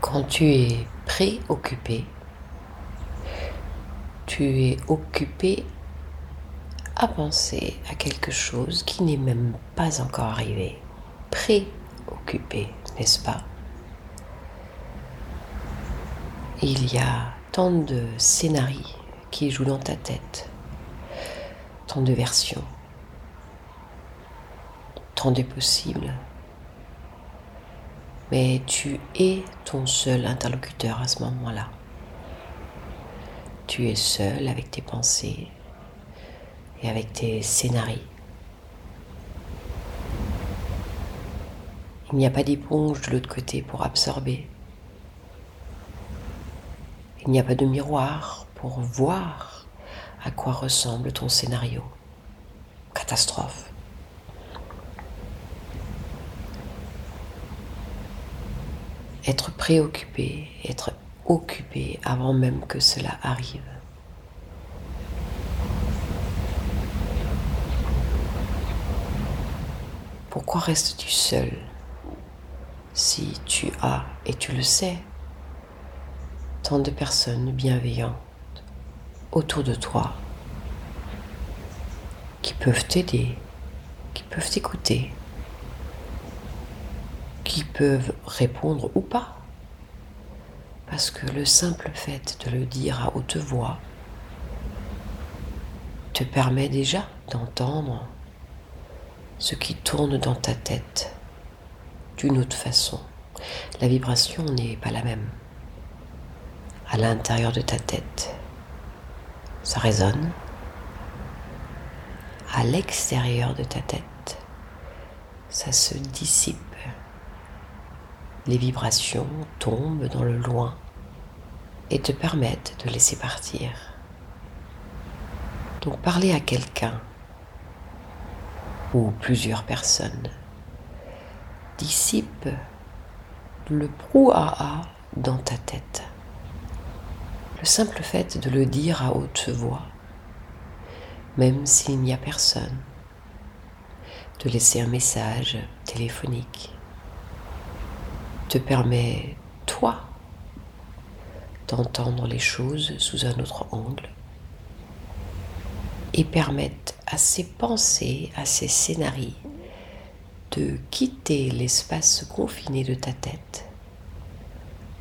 Quand tu es préoccupé, tu es occupé à penser à quelque chose qui n'est même pas encore arrivé. Préoccupé, n'est-ce pas? Il y a tant de scénarios qui jouent dans ta tête, tant de versions, tant de possibles. Mais tu es ton seul interlocuteur à ce moment-là. Tu es seul avec tes pensées et avec tes scénarios. Il n'y a pas d'éponge de l'autre côté pour absorber. Il n'y a pas de miroir pour voir à quoi ressemble ton scénario. Catastrophe. Être préoccupé, être occupé avant même que cela arrive. Pourquoi restes-tu seul si tu as, et tu le sais, tant de personnes bienveillantes autour de toi qui peuvent t'aider, qui peuvent t'écouter, peuvent répondre ou pas. Parce que le simple fait de le dire à haute voix te permet déjà d'entendre ce qui tourne dans ta tête d'une autre façon. La vibration n'est pas la même. À l'intérieur de ta tête, ça résonne. À l'extérieur de ta tête, ça se dissipe. Les vibrations tombent dans le loin et te permettent de laisser partir. Donc parler à quelqu'un ou plusieurs personnes dissipe le brouhaha dans ta tête. Le simple fait de le dire à haute voix, même s'il n'y a personne, de laisser un message téléphonique, te permet, toi, d'entendre les choses sous un autre angle et permettre à ces pensées, à ces scénarios, de quitter l'espace confiné de ta tête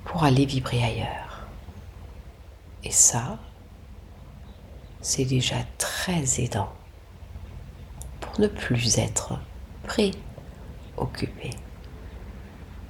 pour aller vibrer ailleurs. Et ça, c'est déjà très aidant pour ne plus être préoccupé.